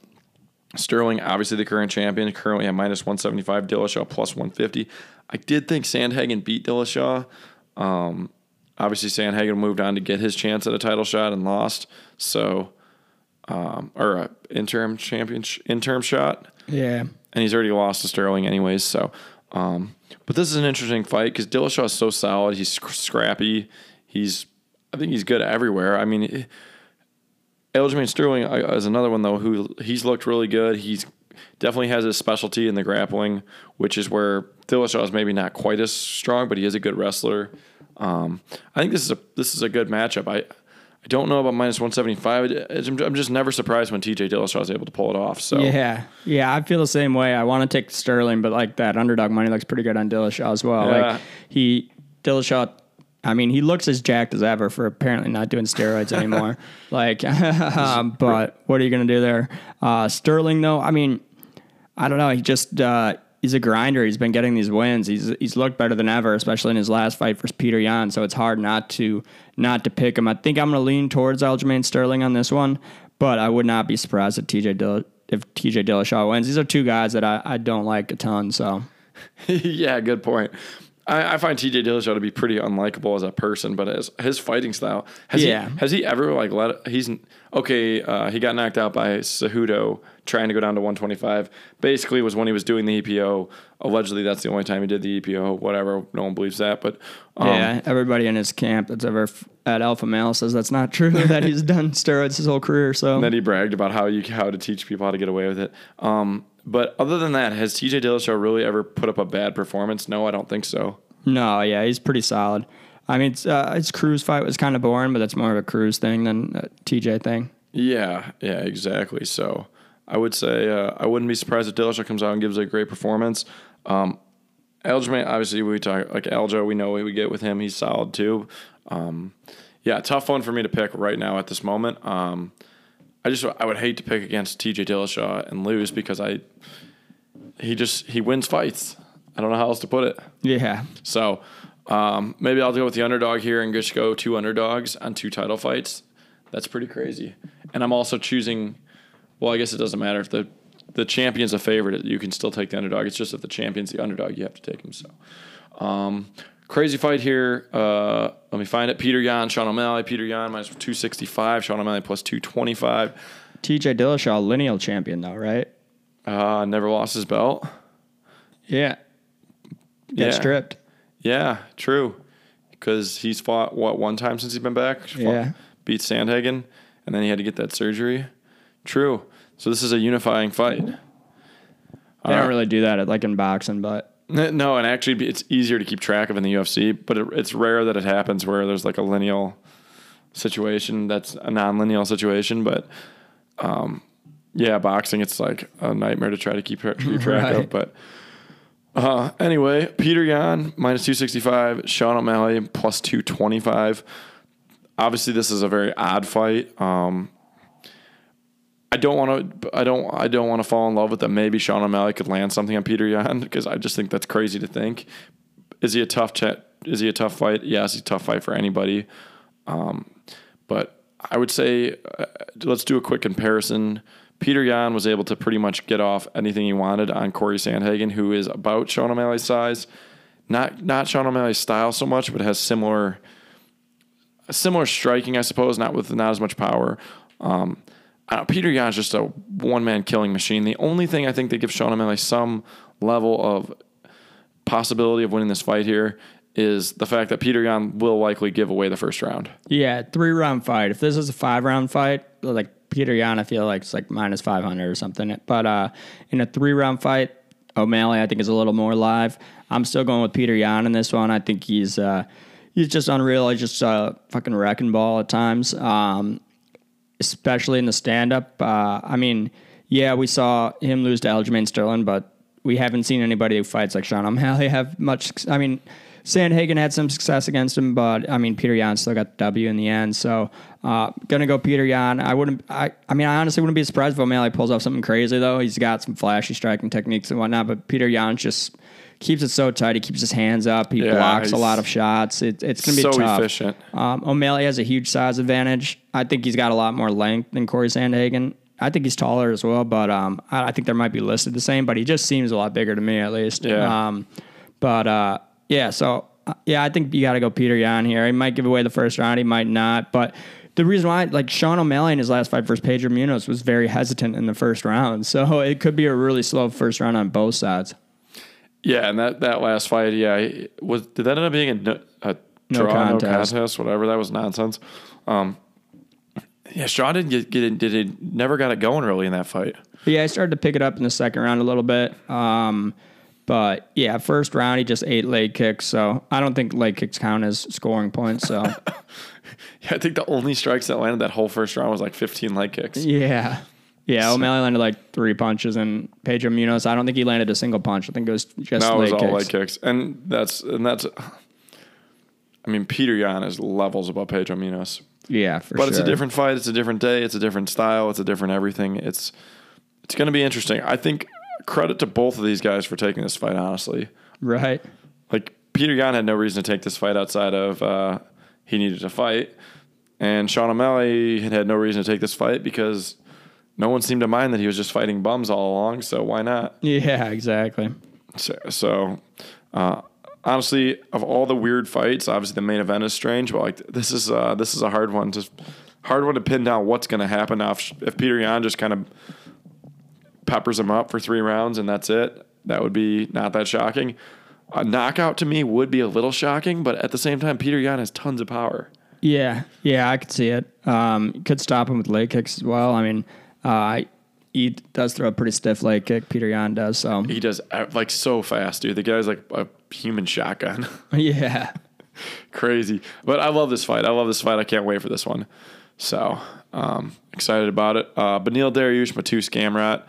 Sterling, obviously the current champion, currently at minus 175. Dillashaw plus 150. I did think Sandhagen beat Dillashaw. Um, obviously, Sandhagen moved on to get his chance at a title shot and lost. So, um, or a interim champion interim shot, Yeah. and he's already lost to Sterling anyways. So, um, but this is an interesting fight because Dillashaw is so solid. He's scrappy. He's, I think he's good everywhere. I mean. Aljamain Sterling uh, is another one though who he's looked really good. He's definitely has his specialty in the grappling, which is where Dillashaw is maybe not quite as strong, but he is a good wrestler. Um, I think this is a this is a good matchup. I I don't know about minus one seventy five. I'm just never surprised when TJ Dillashaw is able to pull it off. So Yeah. Yeah. I feel the same way. I want to take Sterling, but like that underdog money looks pretty good on Dillashaw as well. Yeah. Like he, Dillashaw, I mean, he looks as jacked as ever for apparently not doing steroids *laughs* anymore. like, *laughs* um, but what are you going to do there? Uh, Sterling, though, I mean, I don't know. He just, uh, he's a grinder. He's been getting these wins. He's he's looked better than ever, especially in his last fight versus Petr Yan. So it's hard not to not to pick him. I think I'm going to lean towards Aljamain Sterling on this one, but I would not be surprised if TJ Dill- if TJ Dillashaw wins. These are two guys that I, I don't like a ton. So *laughs* yeah, good point. I, I find TJ Dillashaw to be pretty unlikable as a person, but his his fighting style has Yeah. he has he ever like let he's okay? Uh, he got knocked out by Cejudo trying to go down to 125. Basically, was when he was doing the EPO. Allegedly, that's the only time he did the EPO. Whatever, no one believes that, but um, yeah, everybody in his camp that's ever f- at Alpha Male says that's not true. *laughs* that he's done steroids his whole career. So And then he bragged about how you how to teach people how to get away with it. Um, but other than that, has TJ Dillashaw really ever put up a bad performance? No, I don't think so. No, yeah, he's pretty solid. I mean, it's, uh, his Cruz fight was kind of boring, but that's more of a Cruz thing than a TJ thing. Yeah, yeah, exactly. So I would say uh, I wouldn't be surprised if Dillashaw comes out and gives a great performance. Um, obviously, we talk like Aljo. We know what we get with him. He's solid too. Um, yeah, tough one for me to pick right now at this moment. Um, I just I would hate to pick against TJ Dillashaw and lose because I he just he wins fights. I don't know how else to put it. Yeah, So um, maybe I'll go with the underdog here and just go two underdogs on two title fights. That's pretty crazy. And I'm also choosing. Well, I guess it doesn't matter if the the champion's a favorite. You can still take the underdog. It's just if the champion's the underdog, you have to take him. So um, crazy fight here. Uh, let me find it. Petr Yan, Sean O'Malley. Petr Yan minus two sixty five. Sean O'Malley plus two twenty five. TJ Dillashaw, lineal champion though, right? Uh, never lost his belt. Yeah, got Yeah. stripped. Yeah, true. Because he's fought what one time since he's been back. Fought- Yeah. beat Sandhagen, and then he had to get that surgery. True. So this is a unifying fight. They Uh, don't really do that like in boxing, but No, and actually, it's easier to keep track of in the UFC, but it, it's rare that it happens where there's like a lineal situation that's a non-lineal situation. But um, yeah, boxing, it's like a nightmare to try to keep, tra- keep track of. But uh, anyway, Petr Yan minus two sixty five, Sean O'Malley plus two twenty five. Obviously, this is a very odd fight. Um, I don't want to. I don't. I don't want to fall in love with that. Maybe Sean O'Malley could land something on Petr Yan because I just think that's crazy to think. Is he a tough? Is he a tough fight? Yes, he's a tough fight for anybody. Um, but I would say uh, let's do a quick comparison. Petr Yan was able to pretty much get off anything he wanted on Corey Sandhagen, who is about Sean O'Malley's size, not not Sean O'Malley's style so much, but has similar similar striking, I suppose, not with not as much power. Um, Don't, Petr Yan's just a one man killing machine. The only thing I think that gives Sean O'Malley some level of possibility of winning this fight here is the fact that Petr Yan will likely give away the first round. yeah, three round fight. If this is a five round fight, like Petr Yan, I feel like it's like minus five hundred or something. But uh, in a three round fight, O'Malley, I think, is a little more live. I'm still going with Petr Yan in this one. I think he's uh, he's just unreal. He's just a fucking wrecking ball at times, um, especially in the stand up. Uh, I mean, yeah, we saw him lose to Aljamain Sterling, but we haven't seen anybody who fights like Sean O'Malley have much. I mean, Sandhagen had some success against him, but I mean, Petr Yan still got the W in the end. So, uh, gonna go Petr Yan. I wouldn't. I. I mean, I honestly wouldn't be surprised if O'Malley pulls off something crazy though. He's got some flashy striking techniques and whatnot, but Petr Yan just keeps it so tight. He keeps his hands up. He Yeah, blocks a lot of shots. It, it's gonna be so tough. efficient. Um, O'Malley has a huge size advantage. I think he's got a lot more length than Corey Sandhagen. I think he's taller as well, but um, I, I think there might be listed the same. But he just seems a lot bigger to me, at least. Yeah. Um, but uh, yeah, so uh, yeah, I think you got to go Petr Yan here. He might give away the first round. He might not. But the reason why, like Sean O'Malley in his last fight versus Pedro Munhoz was very hesitant in the first round. So *laughs* it could be a really slow first round on both sides. Yeah, and that, that last fight, yeah, was did that end up being a, a No draw, contest. no contest, whatever? That was nonsense. Um, yeah, Sean didn't get, get it, did it, never got it going really in that fight. Yeah, I started to pick it up in the second round a little bit. Um, but yeah, first round he just ate leg kicks, so I don't think leg kicks count as scoring points. So *laughs* Yeah, I think the only strikes that landed that whole first round was like 15 leg kicks. yeah, yeah. O'Malley landed like three punches, and Pedro Munhoz, I don't think he landed a single punch. I think it was just No, it leg was all kicks. leg kicks, and that's and that's. I mean, Petr Yan is levels above Pedro Munhoz, Yeah, for but sure. it's a different fight. It's a different day. It's a different style. It's a different everything. It's it's going to be interesting. I think credit to both of these guys for taking this fight. Honestly, right. like Petr Yan had no reason to take this fight outside of uh, he needed to fight, and Sean O'Malley had had no reason to take this fight because no one seemed to mind that he was just fighting bums all along. So why not? *laughs* Yeah, exactly. So, so uh, honestly, of all the weird fights, obviously the main event is strange, but like this is uh, this is a hard one. Just hard one to pin down what's going to happen now. If, if Petr Yan just kind of peppers him up for three rounds and that's it, that would be not that shocking. A knockout to me would be a little shocking, but at the same time, Petr Yan has tons of power. Yeah, yeah, I could see it. Um, could stop him with leg kicks as well. I mean, uh, he does throw a pretty stiff leg kick. Petr Yan does. So He does uh, like so fast, dude. The guy's like a human shotgun. *laughs* yeah, crazy. But I love this fight. I love this fight. I can't wait for this one. So um, excited about it. Uh, Beneil Dariush, Mateusz Gamrot.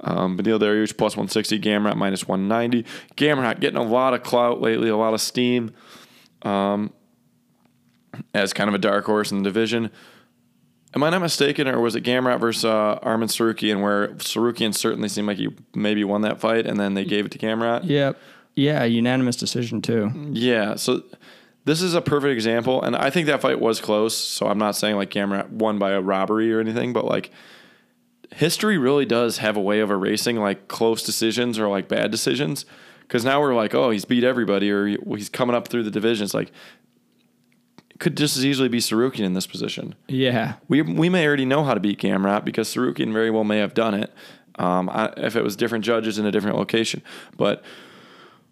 Um, Beneil Dariush plus 160, Gamrot minus 190. Gamrot getting a lot of clout lately, a lot of steam um, as kind of a dark horse in the division. Am I not mistaken, or was it Gamrot versus uh, Arman Tsarukyan, where Tsarukyan certainly seemed like he maybe won that fight, and then they gave it to Gamrot? yep, yeah, unanimous decision too. Yeah, so this is a perfect example, and I think that fight was close. So I'm not saying like Gamrot won by a robbery or anything, but like history really does have a way of erasing like close decisions or like bad decisions. Because now we're like, oh, he's beat everybody, or he's coming up through the divisions. Like, could just as easily be Tsarukyan in this position. Yeah, We we may already know how to beat Gamrot because Tsarukyan very well may have done it. Um, I, if it was different judges in a different location, but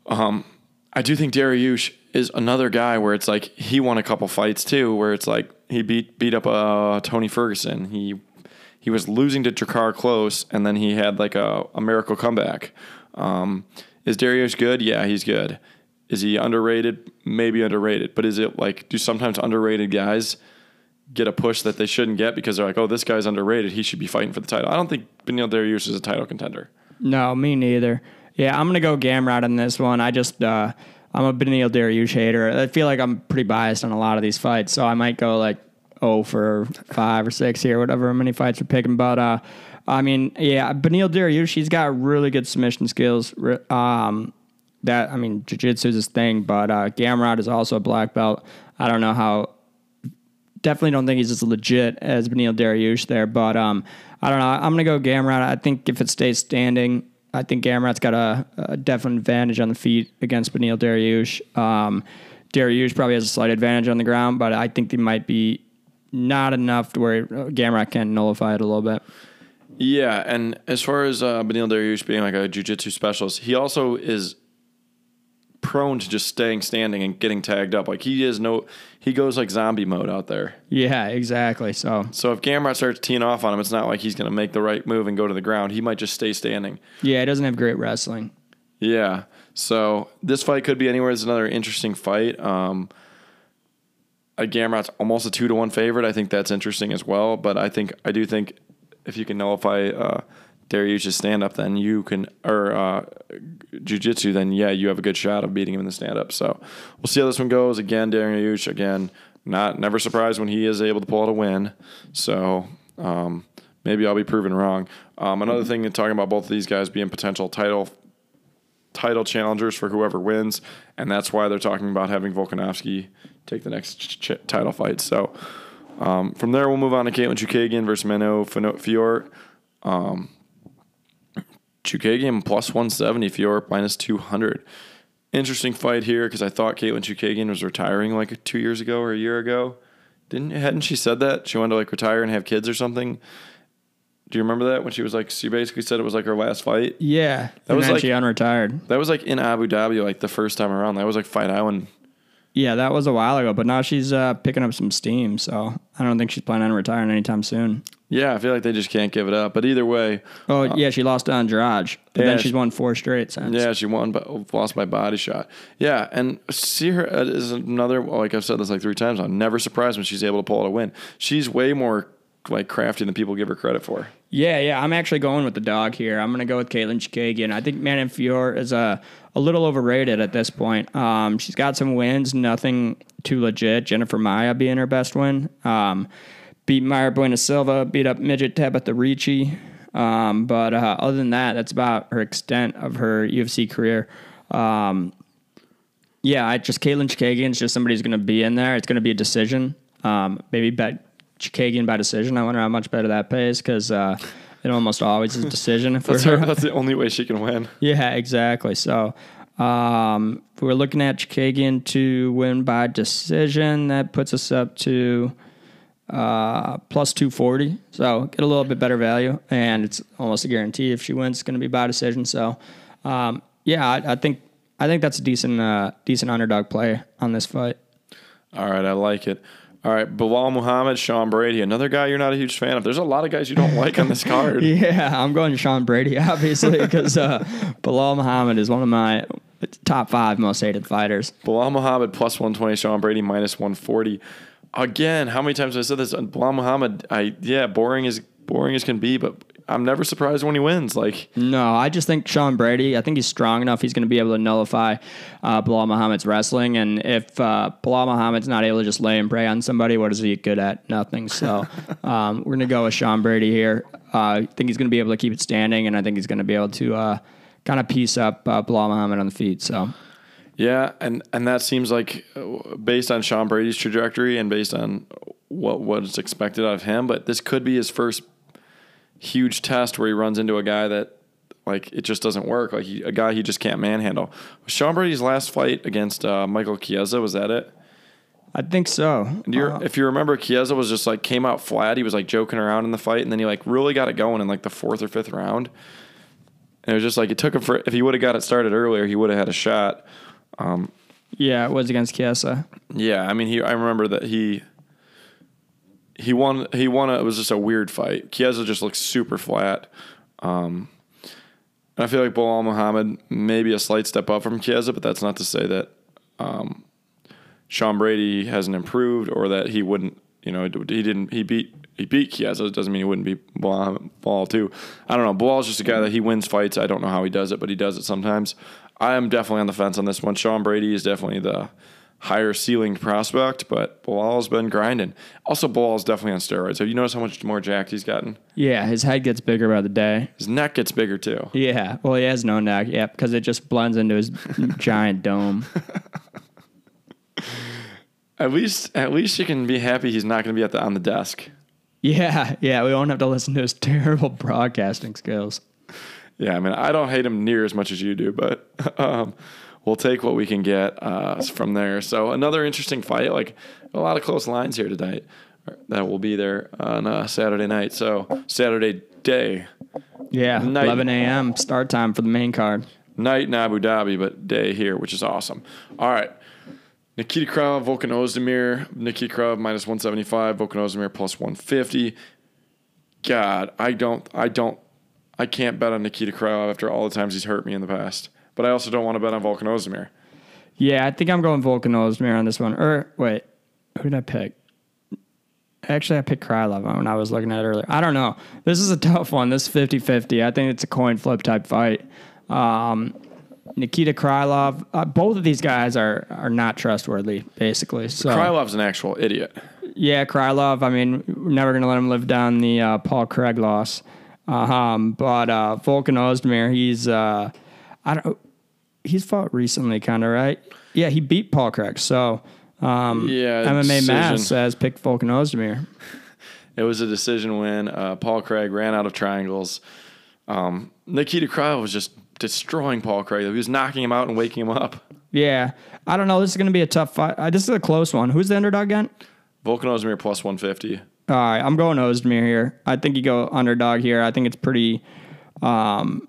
um, I do think Dariush is another guy where it's like he won a couple fights too, where it's like he beat beat up uh, Tony Ferguson. He he was losing to Drakkar Klose, and then he had like a, a miracle comeback. Um, is Dariush good? Yeah, he's good. Is he underrated? Maybe underrated. But is it like do sometimes underrated guys get a push that they shouldn't get because they're like, oh, this guy's underrated. He should be fighting for the title. I don't think Beneil Dariush is a title contender. no, me neither. Yeah, I'm gonna go Gamrot on this one. I just uh, I'm a Beneil Dariush hater. I feel like I'm pretty biased on a lot of these fights, so I might go like oh for five or six here, whatever many fights we're picking. But uh, I mean, yeah, Beneil Dariush, he's got really good submission skills. Um, that I mean, jiu-jitsu is his thing, but uh, Gamrot is also a black belt. I don't know how definitely don't think he's as legit as Beneil Dariush there, but um, I don't know. I'm gonna go Gamrot. I think if it stays standing, I think Gamrot's got a, a definite advantage on the feet against Beneil Dariush. Um, Dariush probably has a slight advantage on the ground, but I think they might be not enough to where uh, Gamrot can nullify it a little bit. Yeah, and as far as uh, Beneil Dariush being like a jiu-jitsu specialist, he also is prone to just staying standing and getting tagged up. Like he is no, he goes like zombie mode out there. Yeah, exactly. So So if Gamrot starts teeing off on him, it's not like he's going to make the right move and go to the ground. He might just stay standing. yeah, he doesn't have great wrestling. Yeah. So this fight could be anywhere. It's another interesting fight. Um, Gamrot's almost a two to one favorite. I think that's interesting as well. But I think I do think if you can nullify uh, Dariush's stand up, then you can or uh, jujitsu, then yeah, you have a good shot of beating him in the stand up. So we'll see how this one goes. Again, Dariush again, not never surprised when he is able to pull out a win. So um, maybe I'll be proven wrong. Um, another thing, talking about both of these guys being potential title title challengers for whoever wins, and that's why they're talking about having Volkanovski take the next ch- title fight. So um, from there, we'll move on to Katlyn Chookagian versus Manon Fiorot. Um, Chookagian plus 170, Fiorot minus 200. Interesting fight here because I thought Katlyn Chookagian was retiring like two years ago or a year ago. Didn't hadn't she said that she wanted to like retire and have kids or something? Do you remember that when she was like she basically said it was like her last fight? Yeah, That and was like- she unretired. That was like in Abu Dhabi, like the first time around. That was like Fight Island. Yeah, that was a while ago, but now she's uh, picking up some steam. So I don't think she's planning on retiring anytime soon. Yeah, I feel like they just can't give it up. But either way, Oh yeah, she lost to Andrade, but yeah, then she's won four straight since. yeah, she won, but lost by body shot. Yeah, and see her uh, is another. Like I've said this like three times. I'm never surprised when she's able to pull out a win. She's way more like crafty than people give her credit for. Yeah, yeah. I'm actually going with the dog here. I'm going to go with Katlyn Chookagian. I think Manon Fiorot is a, a little overrated at this point. Um, she's got some wins, nothing too legit. Jennifer Maia being her best win. Um, beat Mayra Bueno Silva, beat up midget Tabitha Ricci. Um, but uh, other than that, that's about her extent of her UFC career. Um, yeah, I just Katlyn Chookagian is just somebody who's going to be in there. It's going to be a decision. Um, maybe bet Chookagian by decision. I wonder how much better that pays because uh, it almost always is a decision *laughs* for That's, her. that's the only way she can win. *laughs* Yeah, exactly. So um, if we're looking at Chookagian to win by decision. That puts us up to uh, plus 240. So get a little bit better value, and it's almost a guarantee if she wins, it's going to be by decision. So um, yeah, I, I think I think that's a decent uh, decent underdog play on this fight. All right, I like it. All right, Belal Muhammad, Sean Brady, another guy you're not a huge fan of. There's a lot of guys you don't *laughs* like on this card. *laughs* Yeah, I'm going to Sean Brady, *laughs* obviously, because uh, Belal Muhammad is one of my top five most hated fighters. Belal Muhammad plus 120, Sean Brady minus 140. Again, how many times have I said this? Belal Muhammad, I yeah, boring as boring as can be, but I'm never surprised when he wins. Like No, I just think Sean Brady, I think he's strong enough. He's going to be able to nullify uh, Belal Muhammad's wrestling. And if uh, Belal Muhammad's not able to just lay and pray on somebody, what is he good at? Nothing. So *laughs* um, we're going to go with Sean Brady here. Uh, I think he's going to be able to keep it standing, and I think he's going to be able to uh, kind of piece up uh, Belal Muhammad on the feet. So Yeah, and and that seems like uh, based on Sean Brady's trajectory and based on what what is expected of him, but this could be his first huge test where he runs into a guy that like it just doesn't work, like he, a guy he just can't manhandle. Was Sean Brady's last fight against uh, Michael Chiesa was that it? I think so. You're, Uh, if you remember, Chiesa was just like came out flat. He was like joking around in the fight, and then he like really got it going in like the fourth or fifth round. And it was just like it took him for if he would have got it started earlier, he would have had a shot. yeah, it was against Chiesa. Yeah, I mean, he. I remember that he. He won. He won. A, it was just a weird fight. Chiesa just looked super flat. Um, and I feel like Belal Muhammad maybe a slight step up from Chiesa, but that's not to say that um, Sean Brady hasn't improved or that he wouldn't. You know, he didn't. He beat. He beat Chiesa. It doesn't mean he wouldn't beat Belal too. I don't know. Belal's just a guy that he wins fights. I don't know how he does it, but he does it sometimes. I am definitely on the fence on this one. Sean Brady is definitely the higher ceiling prospect, but Belal's been grinding. Also, Belal's definitely on steroids. Have you noticed how much more jacked he's gotten? Yeah, his head gets bigger by the day. His neck gets bigger too. Yeah, well, he has no neck. Yeah, because it just blends into his *laughs* giant dome. *laughs* At least, at least you can be happy he's not going to be at the on the desk. Yeah, yeah, we won't have to listen to his *laughs* terrible broadcasting skills. Yeah, I mean, I don't hate him near as much as you do, but um, we'll take what we can get uh, from there. So another interesting fight, like a lot of close lines here tonight that will be there on uh, Saturday night. So Saturday day, Yeah, Night. 11 a.m. start time for the main card. night in Abu Dhabi, but day here, which is awesome. All right. Nikita Krylov, Volkan Ozdemir. Nikita Krylov minus 175, Volkan Ozdemir plus 150. God, I don't, I don't, I can't bet on Nikita Krylov after all the times he's hurt me in the past. But I also don't want to bet on Ozdemir. Yeah, I think I'm going Ozdemir on this one. Or wait, who did I pick? Actually, I picked Krylov when I was looking at it earlier. I don't know. This is a *laughs* tough one. This is 50 50. I think it's a coin flip type fight. Um, Nikita Krylov, uh, both of these guys are are not trustworthy, basically. So Krylov's an actual idiot. yeah, Krylov. I mean, we're never gonna let him live down the uh, Paul Craig loss. Um, but uh, Volkan Ozdemir, he's uh, I don't. He's fought recently, kind of right. Yeah, he beat Paul Craig. So um, Yeah, MMA Mass decision. picked pick Volkan Ozdemir. *laughs* It was a decision when uh, Paul Craig ran out of triangles. Um, Nikita Krylov was just destroying Paul Craig. He was knocking him out and waking him up. Yeah, I don't know. This is gonna be a tough fight. Uh, this is a close one. Who's the underdog again? Volkan Ozdemir plus 150. All right, I'm going Ozdemir here. I think you go underdog here. I think it's pretty, um,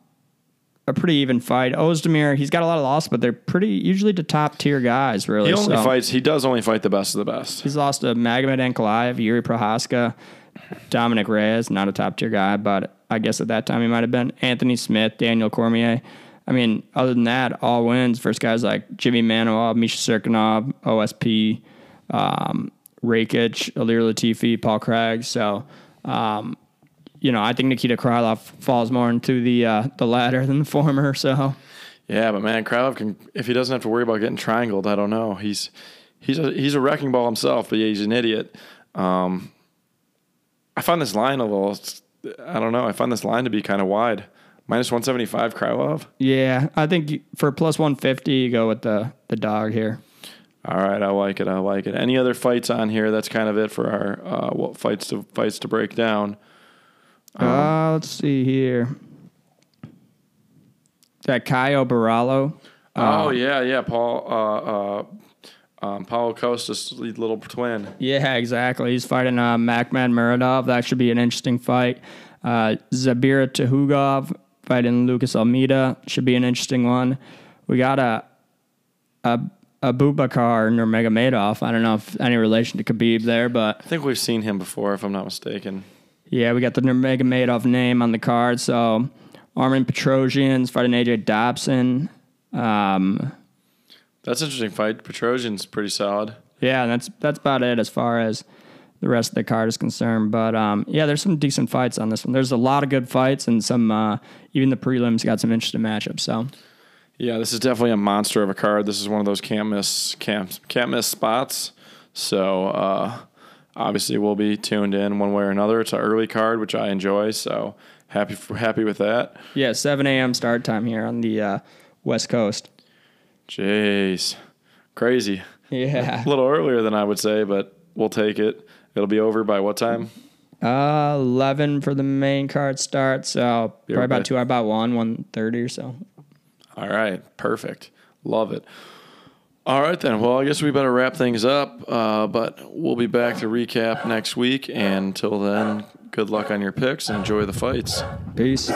a pretty even fight. Ozdemir, he's got a lot of loss, but they're pretty usually the top tier guys. Really, He only So, fights. He does only fight the best of the best. He's lost to Magomed Ankalaev, Jiri Prochazka, Dominick Reyes, not a top tier guy, but I guess at that time he might have been Anthony Smith, Daniel Cormier. I mean, other than that, all wins. First guys like Jimmy Manuwa, Misha Cirkunov, OSP, um, Rakic, Ilir Latifi, Paul Craig. So, um, you know, I think Nikita Krylov falls more into the uh, the latter than the former. So, Yeah, but man, Krylov can if he doesn't have to worry about getting triangled, I don't know. He's he's a he's a wrecking ball himself, but yeah, he's an idiot. Um, I find this line a little. I don't know. I find this line to be kind of wide. Minus one seventy five, Krylov. yeah, I think for plus 150, you go with the, the dog here. All right, I like it. I like it. Any other fights on here? That's kind of it for our uh, what fights to fights to break down. Uh, let's see here. That Caio Borralho. oh yeah, yeah, Paul. Uh, uh, um, Paulo Costa's little twin. Yeah, exactly. He's fighting uh, Makhmud Muradov. That should be an interesting fight. Uh, Zubaira Tukhugov fighting Lucas Almeida. Should be an interesting one. We got a a Abubakar Nurmagomedov. I don't know if any relation to Khabib there, but I think we've seen him before, if I'm not mistaken. Yeah, we got the Nurmagomedov name on the card. So Armen Petrosyan's fighting AJ Dobson. Um, That's an interesting fight. Petrosian's pretty solid. yeah, that's that's about it as far as the rest of the card is concerned. But um, yeah, there's some decent fights on this one. There's a lot of good fights and some uh, even the prelims got some interesting matchups. So Yeah, this is definitely a monster of a card. This is one of those can't miss can't can't miss spots. So uh, obviously we'll be tuned in one way or another. It's an early card, which I enjoy. So happy happy with that. yeah, 7 a.m. start time here on the uh, West Coast. Jeez, crazy. Yeah, *laughs* A little earlier than I would say, but we'll take it. It'll be over by what time? uh, 11 for the main card start. So probably right about two, about one, 130 or so. All right, perfect. Love it. All right, then. Well, I guess we better wrap things up, uh, but we'll be back to recap next week. And until then, good luck on your picks and enjoy the fights. Peace.